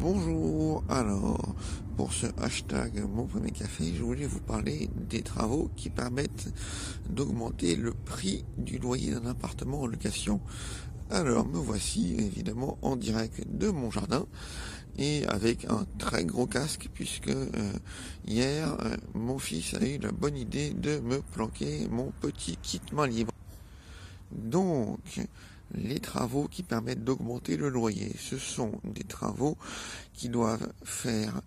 Bonjour, alors pour ce hashtag mon premier café, je voulais vous parler des travaux qui permettent d'augmenter le prix du loyer d'un appartement en location. Alors me voici évidemment en direct de mon jardin et avec un très gros casque puisque euh, hier euh, mon fils a eu la bonne idée de me planquer mon petit kit main libre. Donc les travaux qui permettent d'augmenter le loyer. Ce sont des travaux qui doivent faire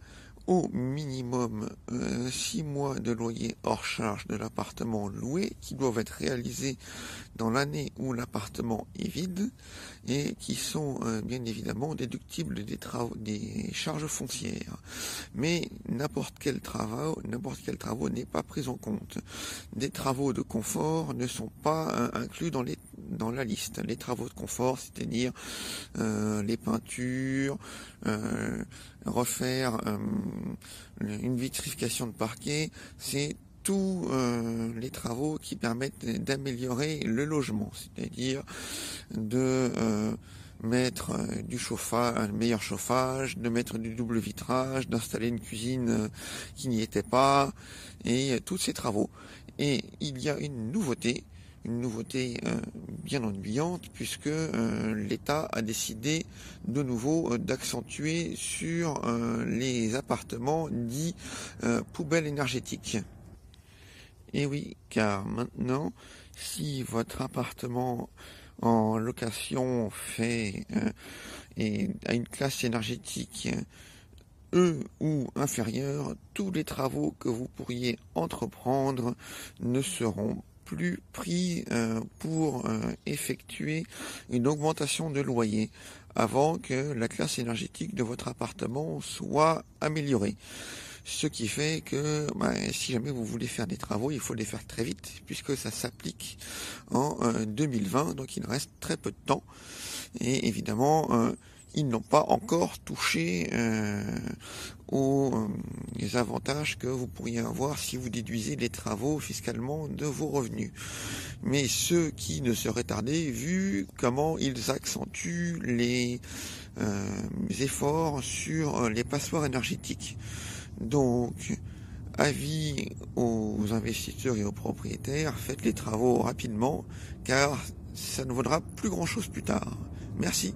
au minimum euh, six mois de loyer hors charge de l'appartement loué qui doivent être réalisés dans l'année où l'appartement est vide et qui sont euh, bien évidemment déductibles des charges foncières. Mais n'importe quel quel travaux n'est pas pris en compte. Des travaux de confort ne sont pas euh, inclus dans les dans la liste. Les travaux de confort, c'est-à-dire les peintures, refaire une vitrification de parquet, c'est tous euh, les travaux qui permettent d'améliorer le logement, c'est-à-dire de euh, mettre euh, du chauffage, un meilleur chauffage, de mettre du double vitrage, d'installer une cuisine qui n'y était pas, et tous ces travaux. Et il y a une nouveauté, une nouveauté euh, bien ennuyante puisque euh, l'État a décidé de nouveau euh, d'accentuer sur les appartements dits poubelles énergétiques. Et oui, car maintenant, si votre appartement en location fait et a une classe énergétique E ou inférieure, tous les travaux que vous pourriez entreprendre ne seront plus pris euh, pour euh, effectuer une augmentation de loyer avant que la classe énergétique de votre appartement soit améliorée. Ce qui fait que bah, si jamais vous voulez faire des travaux, il faut les faire très vite puisque ça s'applique en 2020, euh, donc il reste très peu de temps. Et évidemment, ils n'ont pas encore touché euh, aux euh, avantages que vous pourriez avoir si vous déduisez les travaux fiscalement de vos revenus. Mais ceux qui ne seraient tardés, vu comment ils accentuent les euh, efforts sur les passoires énergétiques. Donc, avis aux investisseurs et aux propriétaires, faites les travaux rapidement, car ça ne vaudra plus grand chose plus tard. Merci.